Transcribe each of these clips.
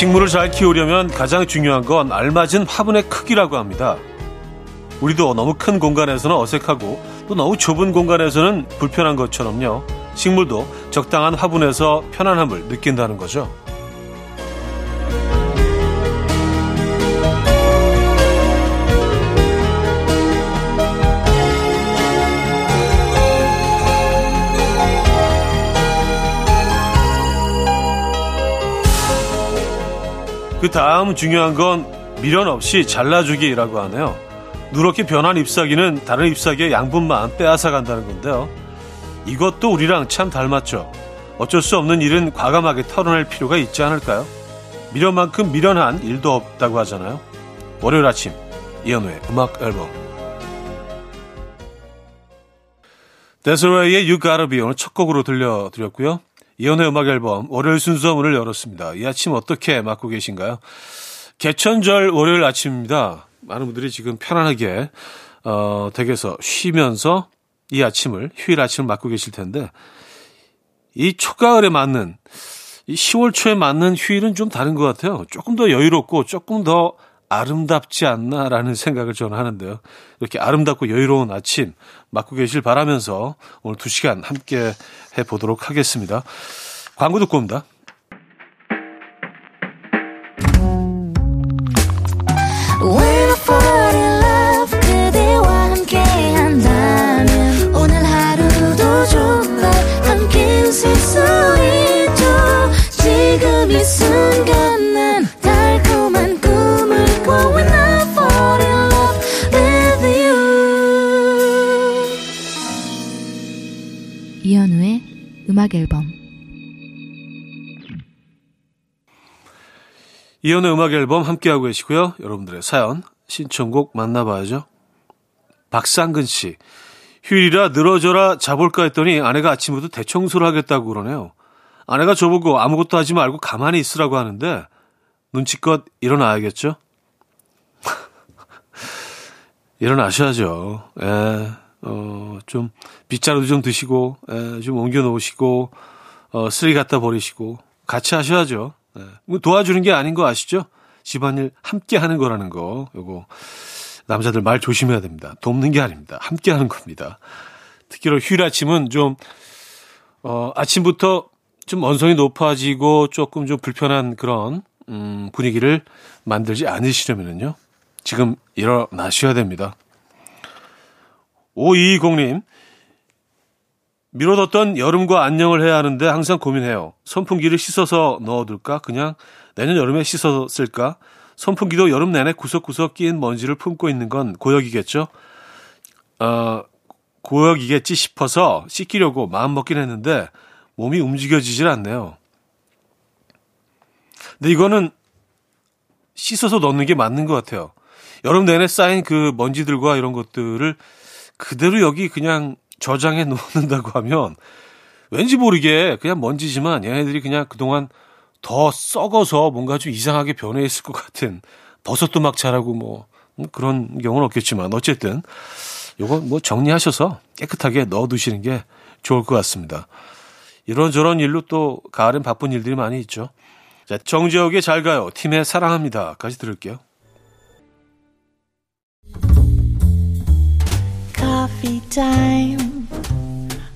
식물을 잘 키우려면 가장 중요한 건 알맞은 화분의 크기라고 합니다. 우리도 너무 큰 공간에서는 어색하고 또 너무 좁은 공간에서는 불편한 것처럼요. 식물도 적당한 화분에서 편안함을 느낀다는 거죠. 그 다음 중요한 건 미련 없이 잘라주기라고 하네요. 누렇게 변한 잎사귀는 다른 잎사귀의 양분만 빼앗아 간다는 건데요. 이것도 우리랑 참 닮았죠. 어쩔 수 없는 일은 과감하게 털어낼 필요가 있지 않을까요? 미련만큼 미련한 일도 없다고 하잖아요. 월요일 아침 이현우의 음악 앨범 데스레이의 You Gotta Be 오늘 첫 곡으로 들려드렸고요. 이연의 음악 앨범 월요일 순서 문을 열었습니다. 이 아침 어떻게 맞고 계신가요? 개천절 월요일 아침입니다. 많은 분들이 지금 편안하게 어, 댁에서 쉬면서 이 아침을 휴일 아침을 맞고 계실 텐데 이 초가을에 맞는 이 10월 초에 맞는 휴일은 좀 다른 것 같아요. 조금 더 여유롭고 조금 더 아름답지 않나라는 생각을 저는 하는데요. 이렇게 아름답고 여유로운 아침 맞고 계실 바라면서 오늘 2시간 함께 해보도록 하겠습니다. 광고 듣고 옵니다. 이연의 음악 앨범 함께하고 계시고요. 여러분들의 사연, 신청곡 만나봐야죠. 박상근 씨. 휴일이라 늘어져라 자볼까 했더니 아내가 아침부터 대청소를 하겠다고 그러네요. 아내가 저보고 아무것도 하지 말고 가만히 있으라고 하는데 눈치껏 일어나야겠죠? 일어나셔야죠. 예. 어, 좀 빗자루도 좀 드시고, 에, 좀 옮겨 놓으시고, 어, 쓰레기 갖다 버리시고, 같이 하셔야죠. 에, 뭐 도와주는 게 아닌 거 아시죠? 집안일 함께 하는 거라는 거, 요거, 남자들 말 조심해야 됩니다. 돕는 게 아닙니다. 함께 하는 겁니다. 특히로 휴일 아침은 좀, 어, 아침부터 좀 언성이 높아지고 조금 좀 불편한 그런, 음, 분위기를 만들지 않으시려면요. 지금 일어나셔야 됩니다. 5220님, 미뤄뒀던 여름과 안녕을 해야 하는데 항상 고민해요. 선풍기를 씻어서 넣어둘까? 그냥 내년 여름에 씻어 쓸까? 선풍기도 여름 내내 구석구석 끼인 먼지를 품고 있는 건 고역이겠죠? 어, 고역이겠지 싶어서 씻기려고 마음 먹긴 했는데 몸이 움직여지질 않네요. 근데 이거는 씻어서 넣는 게 맞는 것 같아요. 여름 내내 쌓인 그 먼지들과 이런 것들을 그대로 여기 그냥 저장해 놓는다고 하면 왠지 모르게 그냥 먼지지만 얘네들이 그냥 그동안 더 썩어서 뭔가 좀 이상하게 변해 있을 것 같은 버섯도 막 자라고 뭐 그런 경우는 없겠지만 어쨌든 요거 뭐 정리하셔서 깨끗하게 넣어 두시는 게 좋을 것 같습니다. 이런저런 일로 또 가을엔 바쁜 일들이 많이 있죠. 자, 정지혁의 잘 가요. 팀의 사랑합니다 까지 들을게요. coffee time.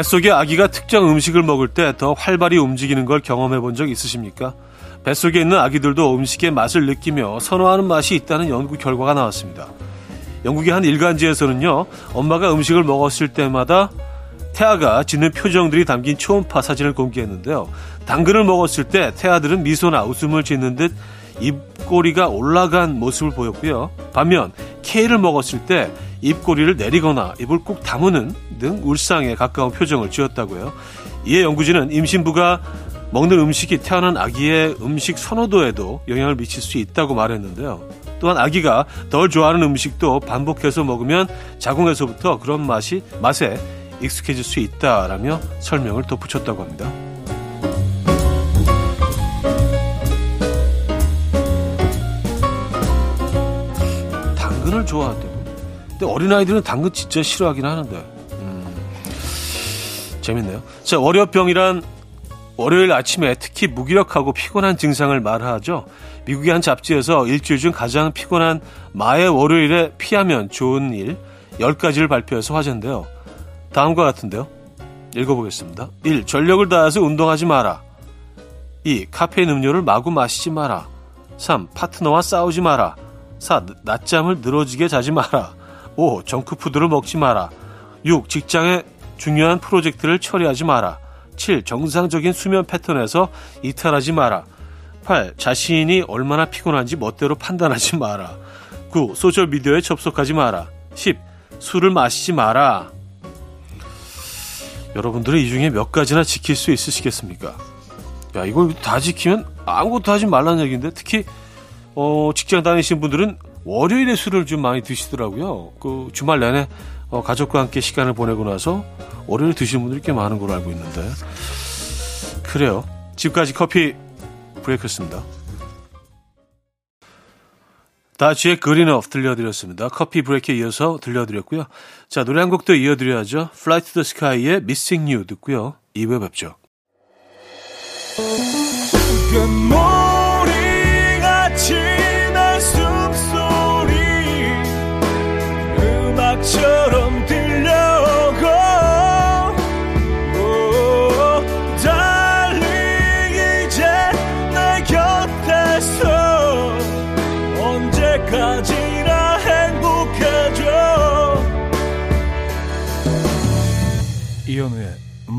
뱃속에 아기가 특정 음식을 먹을 때 더 활발히 움직이는 걸 경험해 본 적 있으십니까? 뱃속에 있는 아기들도 음식의 맛을 느끼며 선호하는 맛이 있다는 연구 결과가 나왔습니다. 영국의 한 일간지에서는요, 엄마가 음식을 먹었을 때마다 태아가 짓는 표정들이 담긴 초음파 사진을 공개했는데요. 당근을 먹었을 때 태아들은 미소나 웃음을 짓는 듯 입꼬리가 올라간 모습을 보였고요. 반면 케이를 먹었을 때 입꼬리를 내리거나 입을 꾹 다무는 등 울상에 가까운 표정을 지었다고요. 이에 연구진은 임신부가 먹는 음식이 태어난 아기의 음식 선호도에도 영향을 미칠 수 있다고 말했는데요. 또한 아기가 덜 좋아하는 음식도 반복해서 먹으면 자궁에서부터 그런 맛이 맛에 익숙해질 수 있다라며 설명을 덧붙였다고 합니다. 당근을 좋아한대요. 근데 어린아이들은 당근 진짜 싫어하긴 하는데. 음, 재밌네요. 자, 월요병이란 월요일 아침에 특히 무기력하고 피곤한 증상을 말하죠. 미국의 한 잡지에서 일주일 중 가장 피곤한 마의 월요일에 피하면 좋은 일 10가지를 발표해서 화제인데요. 다음과 같은데요. 읽어보겠습니다. 1. 전력을 다해서 운동하지 마라. 2. 카페인 음료를 마구 마시지 마라. 3. 파트너와 싸우지 마라. 4. 낮잠을 늘어지게 자지 마라. 5. 정크푸드를 먹지 마라. 6. 직장에 중요한 프로젝트를 처리하지 마라. 7. 정상적인 수면 패턴에서 이탈하지 마라. 8. 자신이 얼마나 피곤한지 멋대로 판단하지 마라. 9. 소셜미디어에 접속하지 마라. 10. 술을 마시지 마라. 여러분들은 이 중에 몇 가지나 지킬 수 있으시겠습니까? 야, 이걸 다 지키면 아무것도 하지 말라는 얘기인데 특히 어, 직장 다니시는 분들은 월요일에 술을 좀 많이 드시더라고요. 그 주말 내내 어, 가족과 함께 시간을 보내고 나서 월요일에 드시는 분들이 꽤 많은 걸로 알고 있는데 그래요. 지금까지 커피 브레이크였습니다. 다지의 그린 오프 들려드렸습니다. 커피 브레이크에 이어서 들려드렸고요. 자, 노래 한 곡도 이어드려야죠. Fly to the Sky의 Missing You 듣고요. 2부에 뵙죠.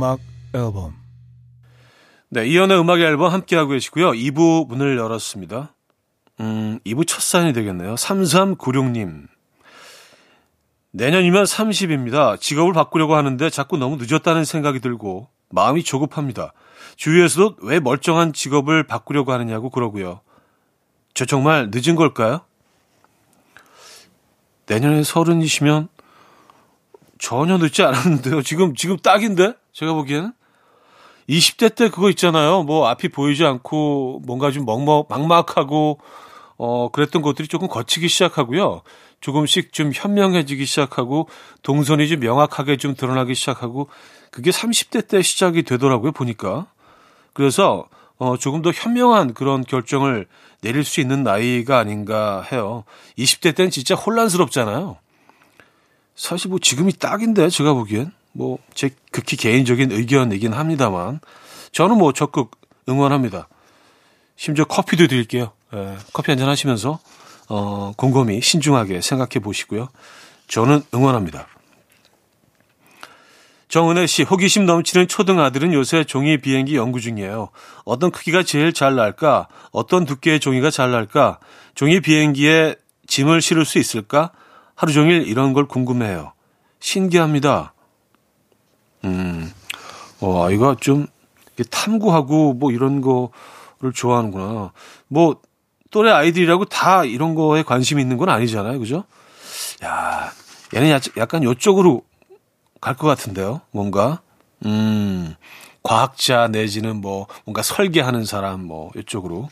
음악 앨범. 네, 이현우의 음악 앨범 함께하고 계시고요. 2부 문을 열었습니다. 음, 2부 첫 사연이 되겠네요. 3396님. 내년이면 30입니다. 직업을 바꾸려고 하는데 자꾸 너무 늦었다는 생각이 들고 마음이 조급합니다. 주위에서도 왜 멀쩡한 직업을 바꾸려고 하느냐고 그러고요. 저 정말 늦은 걸까요? 내년에 서른이시면 전혀 늦지 않았는데요. 지금, 지금 딱인데? 제가 보기에는. 20대 때 그거 있잖아요. 뭐 앞이 보이지 않고 뭔가 좀 먹먹, 막막하고, 어, 그랬던 것들이 조금 거치기 시작하고요. 조금씩 좀 현명해지기 시작하고, 동선이 좀 명확하게 좀 드러나기 시작하고, 그게 30대 때 시작이 되더라고요. 보니까. 그래서, 어, 조금 더 현명한 그런 결정을 내릴 수 있는 나이가 아닌가 해요. 20대 때는 진짜 혼란스럽잖아요. 사실 뭐 지금이 딱인데 제가 보기엔 뭐 제 극히 개인적인 의견이긴 합니다만 저는 뭐 적극 응원합니다. 심지어 커피도 드릴게요. 예, 커피 한 잔 하시면서 어, 곰곰이 신중하게 생각해 보시고요. 저는 응원합니다. 정은혜 씨, 호기심 넘치는 초등 아들은 요새 종이 비행기 연구 중이에요. 어떤 크기가 제일 잘 날까? 어떤 두께의 종이가 잘 날까? 종이 비행기에 짐을 실을 수 있을까? 하루 종일 이런 걸 궁금해해요. 신기합니다. 음, 어, 아이가 좀 탐구하고 뭐 이런 거를 좋아하는구나. 뭐 또래 아이들이라고 다 이런 거에 관심이 있는 건 아니잖아요. 그죠? 야, 얘는 약간 요쪽으로 갈 것 같은데요. 뭔가. 음, 과학자 내지는 뭐 뭔가 설계하는 사람 뭐 이쪽으로.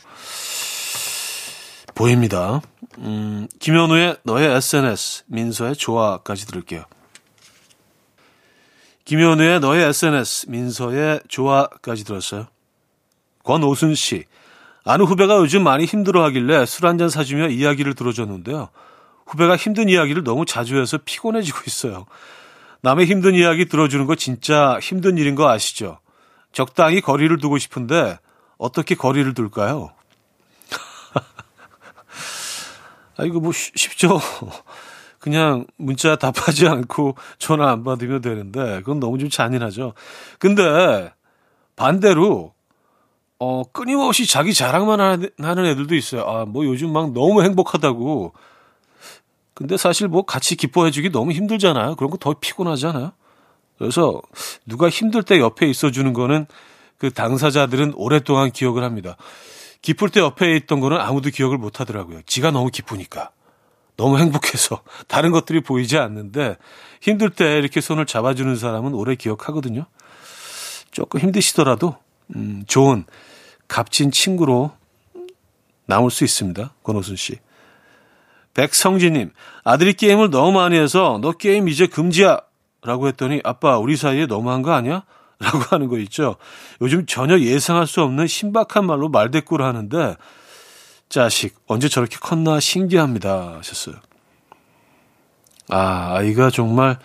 보입니다. 음, 김현우의 너의 SNS, 민서의 좋아까지 들을게요. 김현우의 너의 SNS, 민서의 좋아까지 들었어요. 권오순 씨. 아는 후배가 요즘 많이 힘들어 하길래 술 한잔 사주며 이야기를 들어줬는데요. 후배가 힘든 이야기를 너무 자주 해서 피곤해지고 있어요. 남의 힘든 이야기 들어주는 거 진짜 힘든 일인 거 아시죠? 적당히 거리를 두고 싶은데 어떻게 거리를 둘까요? 아, 이거 뭐 쉽죠. 그냥 문자 답하지 않고 전화 안 받으면 되는데 그건 너무 좀 잔인하죠. 근데 반대로 어 끊임없이 자기 자랑만 하는 애들도 있어요. 아, 뭐 요즘 막 너무 행복하다고. 근데 사실 뭐 같이 기뻐해 주기 너무 힘들잖아요. 그런 거 더 피곤하잖아요. 그래서 누가 힘들 때 옆에 있어 주는 거는 그 당사자들은 오랫동안 기억을 합니다. 기쁠 때 옆에 있던 거는 아무도 기억을 못 하더라고요. 지가 너무 기쁘니까. 너무 행복해서 다른 것들이 보이지 않는데 힘들 때 이렇게 손을 잡아주는 사람은 오래 기억하거든요. 조금 힘드시더라도 음, 좋은 값진 친구로 남을 수 있습니다. 권호순 씨. 백성진님, 아들이 게임을 너무 많이 해서 너 게임 이제 금지야! 라고 했더니 아빠, 우리 사이에 너무한 거 아니야? 라고 하는 거 있죠. 요즘 전혀 예상할 수 없는 신박한 말로 말대꾸를 하는데, 자식, 언제 저렇게 컸나 신기합니다. 하셨어요. 아, 아이가 정말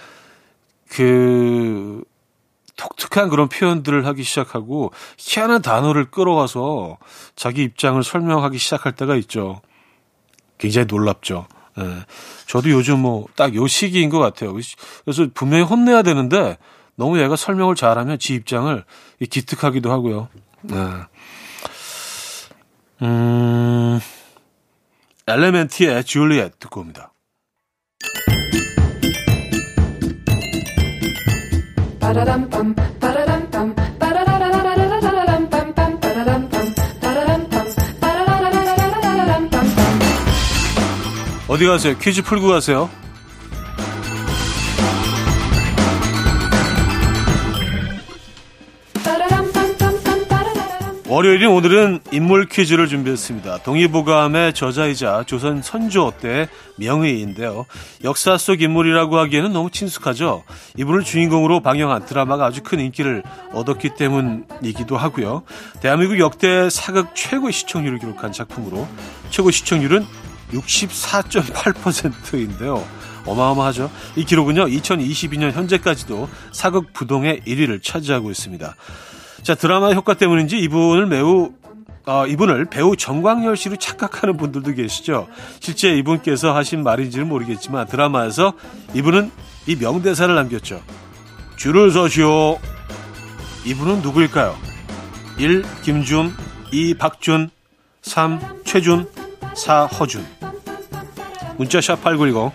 그, 독특한 그런 표현들을 하기 시작하고 희한한 단어를 끌어와서 자기 입장을 설명하기 시작할 때가 있죠. 굉장히 놀랍죠. 예. 저도 요즘 뭐 딱 요 시기인 것 같아요. 그래서 분명히 혼내야 되는데 너무 얘가 설명을 잘하면 지 입장을 기특하기도 하고요. 예. 음, 엘레멘티의 줄리엣 듣고 옵니다. 어디 가세요? 퀴즈 풀고 가세요. 월요일인 오늘은 인물 퀴즈를 준비했습니다. 동의보감의 저자이자 조선 선조 때 명의인데요. 역사 속 인물이라고 하기에는 너무 친숙하죠. 이분을 주인공으로 방영한 드라마가 아주 큰 인기를 얻었기 때문이기도 하고요. 대한민국 역대 사극 최고 시청률을 기록한 작품으로 최고 시청률은 64.8%인데요. 어마어마하죠. 이 기록은요, 2022년 현재까지도 사극 부동의 1위를 차지하고 있습니다. 자, 드라마 효과 때문인지 이분을 매우 어, 이분을 배우 정광열 씨로 착각하는 분들도 계시죠. 실제 이분께서 하신 말인지는 모르겠지만 드라마에서 이분은 이 명대사를 남겼죠. 줄을 서시오. 이분은 누구일까요? 1. 김준 2. 박준 3. 최준 4. 허준 문자 샵 8910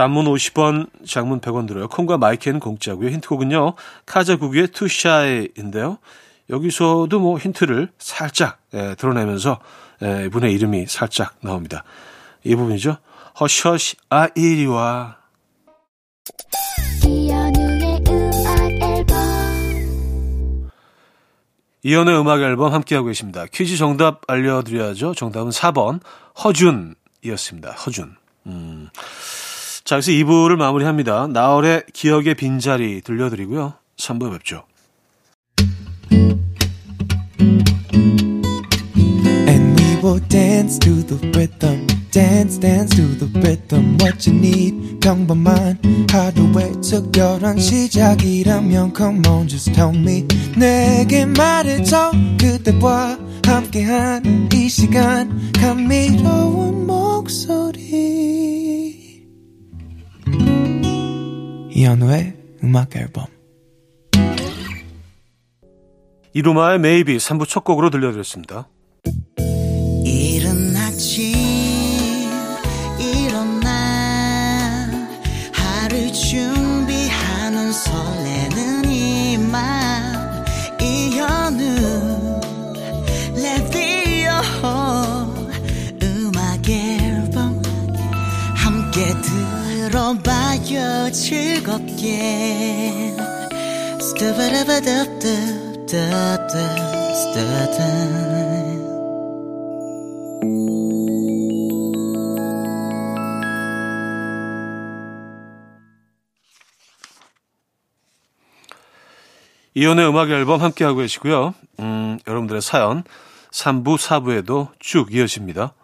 단문 50원, 장문 100원 들어요. 콩과 마이크는 공짜고요. 힌트곡은요. 카자구기의 투샤이인데요. 여기서도 뭐 힌트를 살짝 예, 드러내면서 예, 이분의 이름이 살짝 나옵니다. 이 부분이죠. 허셔시 아 이리 와. 이연의 음악 앨범 함께하고 계십니다. 퀴즈 정답 알려드려야죠. 정답은 4번 허준이었습니다. 허준. 음. 자, 그래서 2부를 마무리합니다. 나월의 기억의 빈자리 들려드리고요. 3부에 뵙죠. Dance to the rhythm. dance dance to the rhythm what you need 평범한 하루의 특별한 시작이라면 come on just tell me 내게 말해줘 그대와 함께한 이 시간 감미 이현우의 음악 앨범 이루마의 메이비 3부 첫 곡으로 들려드렸습니다. 이른 아침 일어나 하루 준비하는 설레는 이맘 이현우 레디오 음악 앨범 함께 들어봐요 즐겁게 이연의 음악 앨범 함께하고 계시고요. 음, 여러분들의 사연 3부, 4부에도 쭉 이어집니다.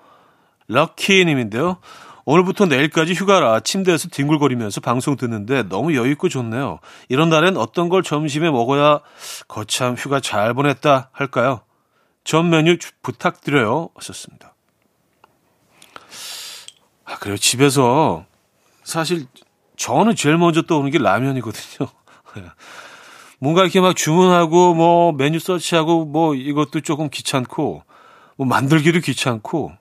럭키님인데요. 오늘부터 내일까지 휴가라 침대에서 뒹굴거리면서 방송 듣는데 너무 여유있고 좋네요. 이런 날엔 어떤 걸 점심에 먹어야 거참 휴가 잘 보냈다 할까요? 전 메뉴 부탁드려요. 하셨습니다. 아, 그래요. 집에서 사실 저는 제일 먼저 떠오르는 게 라면이거든요. 뭔가 이렇게 막 주문하고 뭐 메뉴 서치하고 뭐 이것도 조금 귀찮고 뭐 만들기도 귀찮고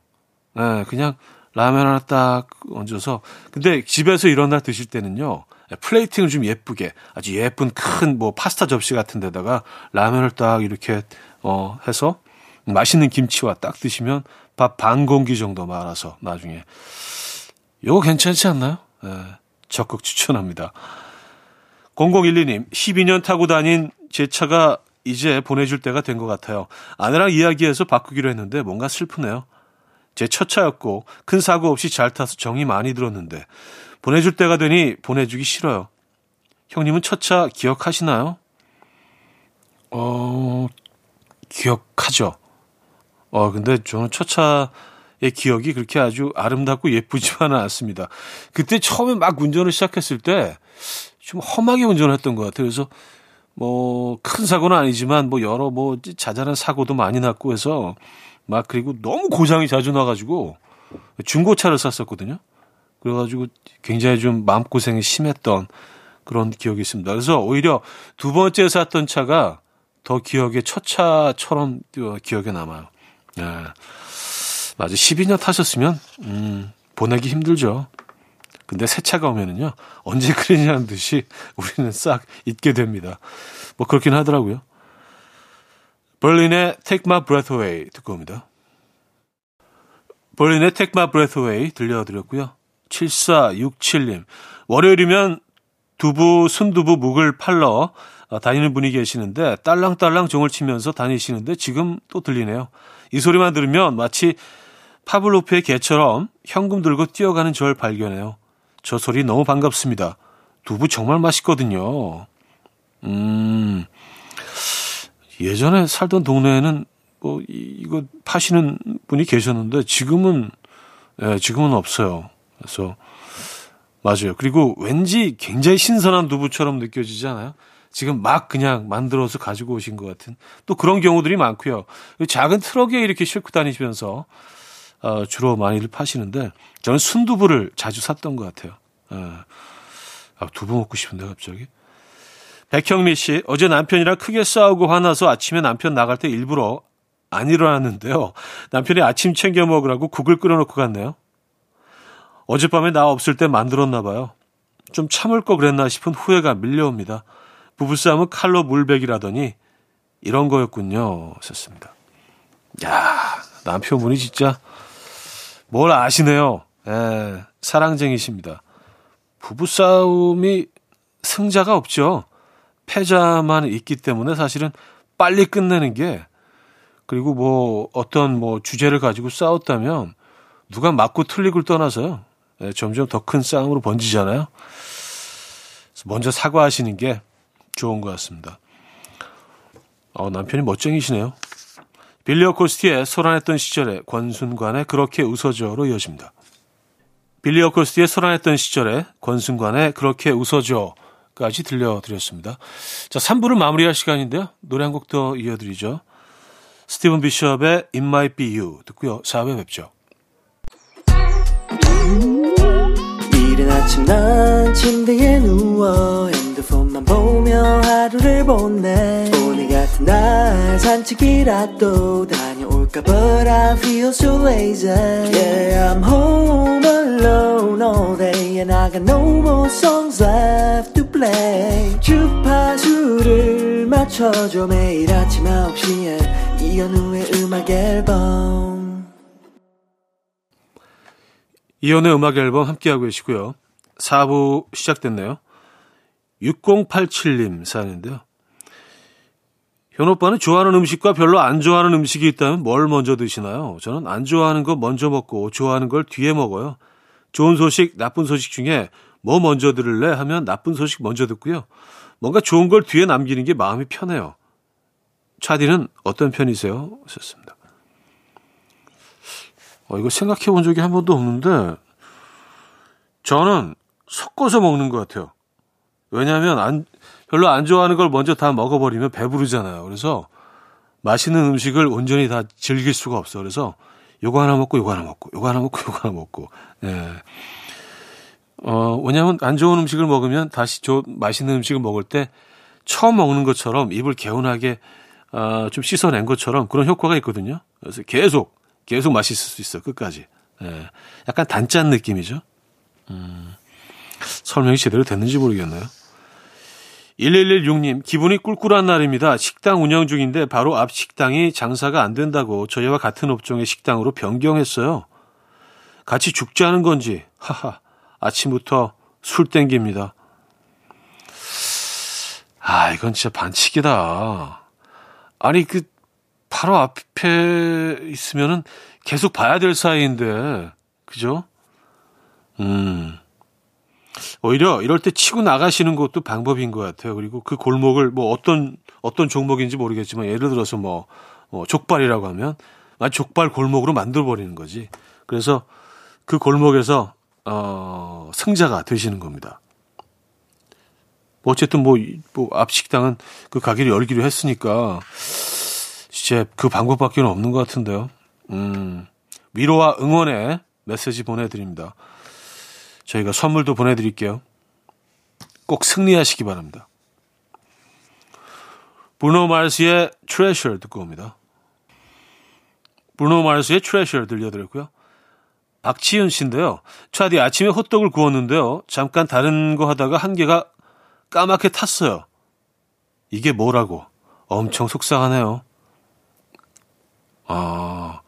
예, 그냥 라면 하나 딱 얹어서. 근데 집에서 이런 날 드실 때는요. 플레이팅을 좀 예쁘게 아주 예쁜 큰 뭐 파스타 접시 같은 데다가 라면을 딱 이렇게 어 해서 맛있는 김치와 딱 드시면 밥 반 공기 정도 말아서 나중에 이거 괜찮지 않나요? 네, 적극 추천합니다. 0012님 12년 타고 다닌 제 차가 이제 보내줄 때가 된 것 같아요. 아내랑 이야기해서 바꾸기로 했는데 뭔가 슬프네요. 제 첫 차였고 큰 사고 없이 잘 타서 정이 많이 들었는데 보내줄 때가 되니 보내주기 싫어요. 형님은 첫 차 기억하시나요? 어, 기억하죠. 어, 근데 저는 첫 차의 기억이 그렇게 아주 아름답고 예쁘지만은 않습니다. 그때 처음에 막 운전을 시작했을 때 좀 험하게 운전했던 것 같아요. 그래서 뭐 큰 사고는 아니지만 뭐 여러 뭐 자잘한 사고도 많이 났고 해서 막 그리고 너무 고장이 자주 나가지고 중고차를 샀었거든요. 그래가지고 굉장히 좀 마음고생이 심했던 그런 기억이 있습니다. 그래서 오히려 두 번째 샀던 차가 더 기억에 첫 차처럼 기억에 남아요. 예. 맞아. 12년 타셨으면, 음, 보내기 힘들죠. 근데 새 차가 오면은요, 언제 그러냐는 듯이 우리는 싹 잊게 됩니다. 뭐 그렇긴 하더라고요. 벌린의 Take My Breath Away 듣고 옵니다. 벌린의 Take My Breath Away 들려드렸고요. 7467님. 월요일이면 두부, 순두부, 묵을 팔러 어, 다니는 분이 계시는데 딸랑딸랑 종을 치면서 다니시는데 지금 또 들리네요. 이 소리만 들으면 마치 파블로프의 개처럼 현금 들고 뛰어가는 저를 발견해요. 저 소리 너무 반갑습니다. 두부 정말 맛있거든요. 음, 예전에 살던 동네에는 뭐 이거 파시는 분이 계셨는데 지금은 예, 지금은 없어요. 그래서 맞아요. 그리고 왠지 굉장히 신선한 두부처럼 느껴지지 않아요? 지금 막 그냥 만들어서 가지고 오신 것 같은 또 그런 경우들이 많고요. 작은 트럭에 이렇게 싣고 다니시면서 어, 주로 많이들 파시는데 저는 순두부를 자주 샀던 것 같아요. 어, 아, 두부 먹고 싶은데 갑자기. 백형미 씨, 어제 남편이랑 크게 싸우고 화나서 아침에 남편 나갈 때 일부러 안 일어났는데요. 남편이 아침 챙겨 먹으라고 국을 끓여놓고 갔네요. 어젯밤에 나 없을 때 만들었나 봐요. 좀 참을 거 그랬나 싶은 후회가 밀려옵니다. 부부싸움은 칼로 물백이라더니 이런 거였군요. 썼습니다. 야 남편분이 진짜 뭘 아시네요. 예, 사랑쟁이십니다. 부부싸움이 승자가 없죠. 패자만 있기 때문에 사실은 빨리 끝내는 게 그리고 뭐 어떤 뭐 주제를 가지고 싸웠다면 누가 맞고 틀리고를 떠나서요. 예, 점점 더 큰 싸움으로 번지잖아요. 먼저 사과하시는 게 좋은 것 같습니다. 어, 남편이 멋쟁이시네요. 빌리어 코스티의 소란했던 시절에 권순관의 그렇게 웃어줘로 이어집니다. 빌리어 코스티의 소란했던 시절에 권순관의 그렇게 웃어줘 까지 들려드렸습니다. 자, 3부를 마무리할 시간인데요. 노래 한 곡 더 이어드리죠. 스티븐 비숍의 It Might Be You 듣고요. 4부에 뵙죠. 이른 아침 난 침대에 누워 핸드폰만 보며 하루를 보내 오늘 같은 날 산책이라도 다녀올까 But I feel so lazy Yeah I'm home alone all day And I got no more songs left play 주파수를 맞춰줘 매일 아침 9시에 이현우의 음악 앨범 이연의 음악 앨범 함께하고 계시고요. 4부 시작됐네요. 6087님 사연인데요. 현 오빠는 좋아하는 음식과 별로 안 좋아하는 음식이 있다면 뭘 먼저 드시나요? 저는 안 좋아하는 거 먼저 먹고 좋아하는 걸 뒤에 먹어요. 좋은 소식, 나쁜 소식 중에 뭐 먼저 들을래 하면 나쁜 소식 먼저 듣고요. 뭔가 좋은 걸 뒤에 남기는 게 마음이 편해요. 차디는 어떤 편이세요? 하셨습니다. 어, 이거 생각해 본 적이 한 번도 없는데, 저는 섞어서 먹는 것 같아요. 왜냐하면 안, 별로 안 좋아하는 걸 먼저 다 먹어버리면 배부르잖아요. 그래서 맛있는 음식을 온전히 다 즐길 수가 없어. 그래서 요거 하나 먹고 요거 하나 먹고 요거 하나 먹고 요거 하나 먹고. 예. 어, 왜냐하면 안 좋은 음식을 먹으면 다시 저 맛있는 음식을 먹을 때 처음 먹는 것처럼 입을 개운하게 어, 좀 씻어낸 것처럼 그런 효과가 있거든요. 그래서 계속 계속 맛있을 수 있어 끝까지. 예, 약간 단짠 느낌이죠. 음, 설명이 제대로 됐는지 모르겠네요. 1116님, 기분이 꿀꿀한 날입니다. 식당 운영 중인데 바로 앞 식당이 장사가 안 된다고 저희와 같은 업종의 식당으로 변경했어요. 같이 죽자는 건지, 하하, 아침부터 술 땡깁니다. 아, 이건 진짜 반칙이다. 아니, 그, 바로 앞에 있으면은 계속 봐야 될 사이인데, 그죠? 음. 오히려 이럴 때 치고 나가시는 것도 방법인 것 같아요. 그리고 그 골목을 뭐 어떤, 어떤 종목인지 모르겠지만 예를 들어서 뭐, 뭐 족발이라고 하면 아, 족발 골목으로 만들어버리는 거지. 그래서 그 골목에서, 어, 승자가 되시는 겁니다. 뭐 어쨌든 뭐, 뭐, 앞 식당은 그 가게를 열기로 했으니까, 진짜 그 방법밖에 없는 것 같은데요. 음, 위로와 응원의 메시지 보내드립니다. 저희가 선물도 보내드릴게요. 꼭 승리하시기 바랍니다. 브루노 마르스의 Treasure 듣고 옵니다. 브루노 마르스의 Treasure 들려드렸고요. 박치윤 씨인데요. 차디 아침에 호떡을 구웠는데요. 잠깐 다른 거 하다가 한 개가 까맣게 탔어요. 이게 뭐라고? 엄청 속상하네요. 아,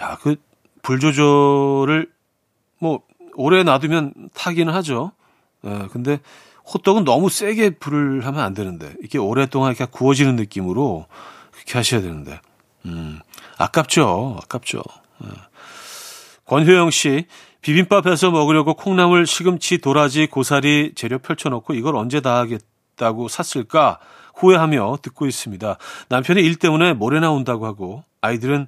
야, 그, 불 조절을, 뭐, 오래 놔두면 타기는 하죠. 예, 근데 호떡은 너무 세게 불을 하면 안 되는데, 이게 오랫동안 이렇게 구워지는 느낌으로 그렇게 하셔야 되는데, 음, 아깝죠. 아깝죠. 예. 권효영 씨, 비빔밥 해서 먹으려고 콩나물, 시금치, 도라지, 고사리 재료 펼쳐놓고 이걸 언제 다 하겠다고 샀을까 후회하며 듣고 있습니다. 남편이 일 때문에 모레 나온다고 하고 아이들은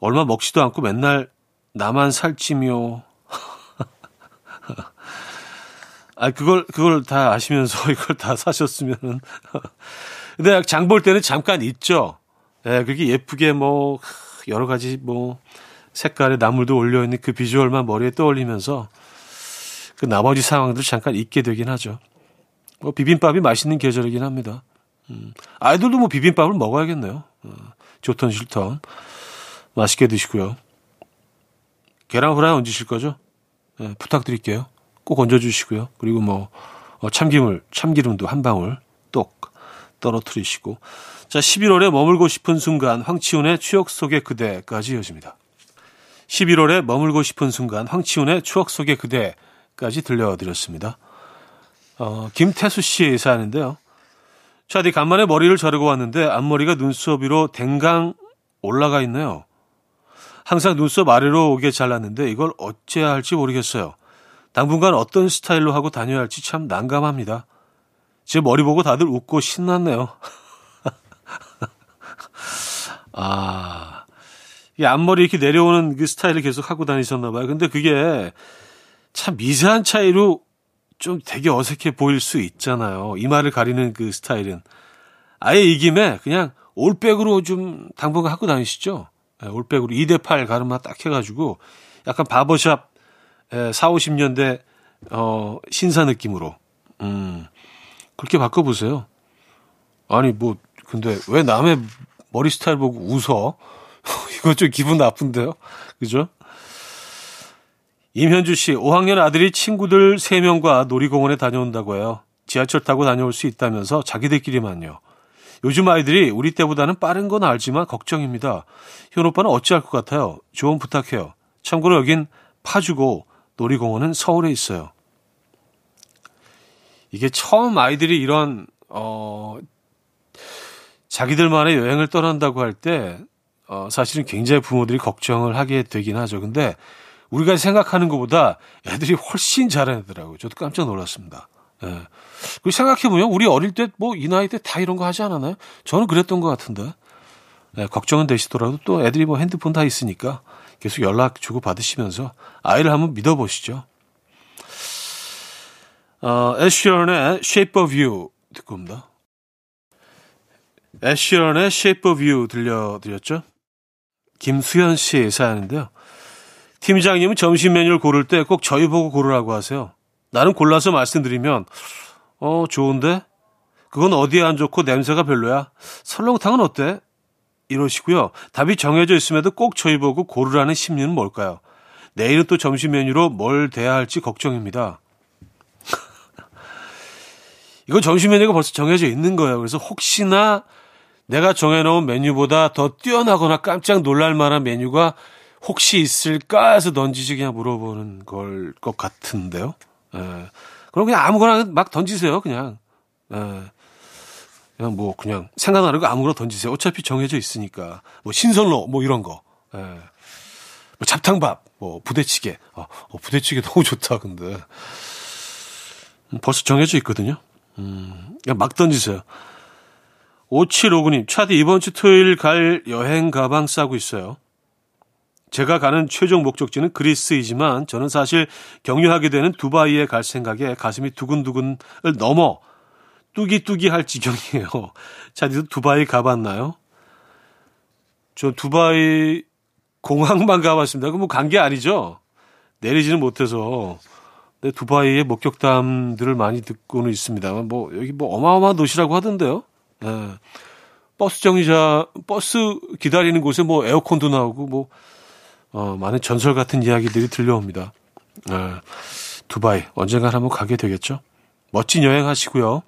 얼마 먹지도 않고 맨날 나만 살찌며 아 그걸 그걸 다 아시면서 이걸 다 사셨으면은 근데 장 볼 때는 잠깐 있죠. 예, 네, 그렇게 예쁘게 뭐 여러 가지 뭐 색깔의 나물도 올려 있는 그 비주얼만 머리에 떠올리면서 그 나머지 상황들 잠깐 잊게 되긴 하죠. 뭐 비빔밥이 맛있는 계절이긴 합니다. 음, 아이들도 뭐 비빔밥을 먹어야겠네요. 어, 좋던 싫던 맛있게 드시고요. 계란 후라이 얹으실 거죠? 네, 부탁드릴게요. 꼭 얹어주시고요. 그리고 뭐 어, 참기물, 참기름도 한 방울 똑 떨어뜨리시고 자 11월에 머물고 싶은 순간 황치훈의 추억 속의 그대까지 이어집니다. 11월에 머물고 싶은 순간 황치훈의 추억 속의 그대까지 들려드렸습니다. 어, 김태수 씨의 사연인데요. 차디 간만에 머리를 자르고 왔는데 앞머리가 눈썹 위로 댕강 올라가 있네요. 항상 눈썹 아래로 오게 잘랐는데 이걸 어째야 할지 모르겠어요. 당분간 어떤 스타일로 하고 다녀야 할지 참 난감합니다. 제 머리 보고 다들 웃고 신났네요. 아, 이 앞머리 이렇게 내려오는 그 스타일을 계속 하고 다니셨나 봐요. 근데 그게 참 미세한 차이로 좀 되게 어색해 보일 수 있잖아요. 이마를 가리는 그 스타일은. 아예 이 김에 그냥 올백으로 좀 당분간 하고 다니시죠. 네, 올백으로 2대8 가르마 딱 해가지고 약간 바버샵 4, 50년대 어, 신사 느낌으로. 음, 그렇게 바꿔보세요. 아니, 뭐, 근데 왜 남의 머리 스타일 보고 웃어? 이거 좀 기분 나쁜데요? 그죠? 임현주 씨, 5학년 아들이 친구들 3명과 놀이공원에 다녀온다고 해요. 지하철 타고 다녀올 수 있다면서 자기들끼리만요. 요즘 아이들이 우리 때보다는 빠른 건 알지만 걱정입니다. 현 오빠는 어찌할 것 같아요? 조언 부탁해요. 참고로 여긴 파주고 놀이공원은 서울에 있어요. 이게 처음 아이들이 이런, 어, 자기들만의 여행을 떠난다고 할 때, 어, 사실은 굉장히 부모들이 걱정을 하게 되긴 하죠. 근데 우리가 생각하는 것보다 애들이 훨씬 잘하더라고요. 저도 깜짝 놀랐습니다. 예. 그리고 생각해보면 우리 어릴 때 뭐 이 나이 때 다 이런 거 하지 않았나요? 저는 그랬던 것 같은데. 예, 걱정은 되시더라도 또 애들이 뭐 핸드폰 다 있으니까 계속 연락 주고 받으시면서 아이를 한번 믿어보시죠. 어, 애쉬런의 Shape of You 듣고 옵니다. 애쉬런의 Shape of You 들려드렸죠? 김수현 씨의 사연인데요. 팀장님은 점심 메뉴를 고를 때 꼭 저희 보고 고르라고 하세요. 나는 골라서 말씀드리면, 어, 좋은데? 그건 어디에 안 좋고 냄새가 별로야? 설렁탕은 어때? 이러시고요. 답이 정해져 있음에도 꼭 저희 보고 고르라는 심리는 뭘까요? 내일은 또 점심 메뉴로 뭘 대야 할지 걱정입니다. 이거 점심 메뉴가 벌써 정해져 있는 거예요. 그래서 혹시나 내가 정해놓은 메뉴보다 더 뛰어나거나 깜짝 놀랄 만한 메뉴가 혹시 있을까 해서 던지시 그냥 물어보는 걸 것 같은데요. 예. 그럼 그냥 아무거나 막 던지세요, 그냥. 예. 그냥 뭐 그냥 생각나는 거 아무거나 던지세요. 어차피 정해져 있으니까. 뭐 신선로 뭐 이런 거. 예. 뭐 잡탕밥, 뭐 부대찌개. 어, 어, 부대찌개 너무 좋다, 근데. 음, 벌써 정해져 있거든요. 음, 그냥 막 던지세요. 5759님, 차디 이번 주 토요일 갈 여행 가방 싸고 있어요. 제가 가는 최종 목적지는 그리스이지만 저는 사실 경유하게 되는 두바이에 갈 생각에 가슴이 두근두근을 넘어 뚜기뚜기 할 지경이에요. 차디도 두바이 가봤나요? 저 두바이 공항만 가봤습니다. 그럼 뭐간 게 아니죠? 내리지는 못해서. 근데 두바이의 목격담들을 많이 듣고는 있습니다만 뭐 여기 뭐 어마어마한 도시라고 하던데요. 네. 버스 정류자 버스 기다리는 곳에 뭐 에어컨도 나오고 뭐 어, 많은 전설 같은 이야기들이 들려옵니다. 네. 두바이 언젠가 한번 가게 되겠죠. 멋진 여행 하시고요.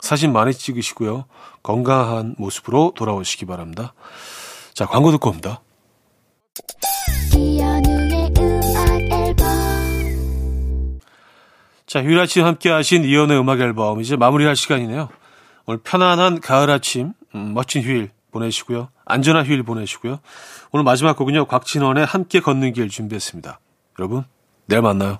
사진 많이 찍으시고요. 건강한 모습으로 돌아오시기 바랍니다. 자, 광고 듣고 옵니다. 자, 휴일 아침 함께 하신 이연의 음악 앨범 이제 마무리할 시간이네요. 오늘 편안한 가을 아침, 음, 멋진 휴일 보내시고요. 안전한 휴일 보내시고요. 오늘 마지막 곡은요. 곽진원의 함께 걷는 길 준비했습니다. 여러분, 내일 만나요.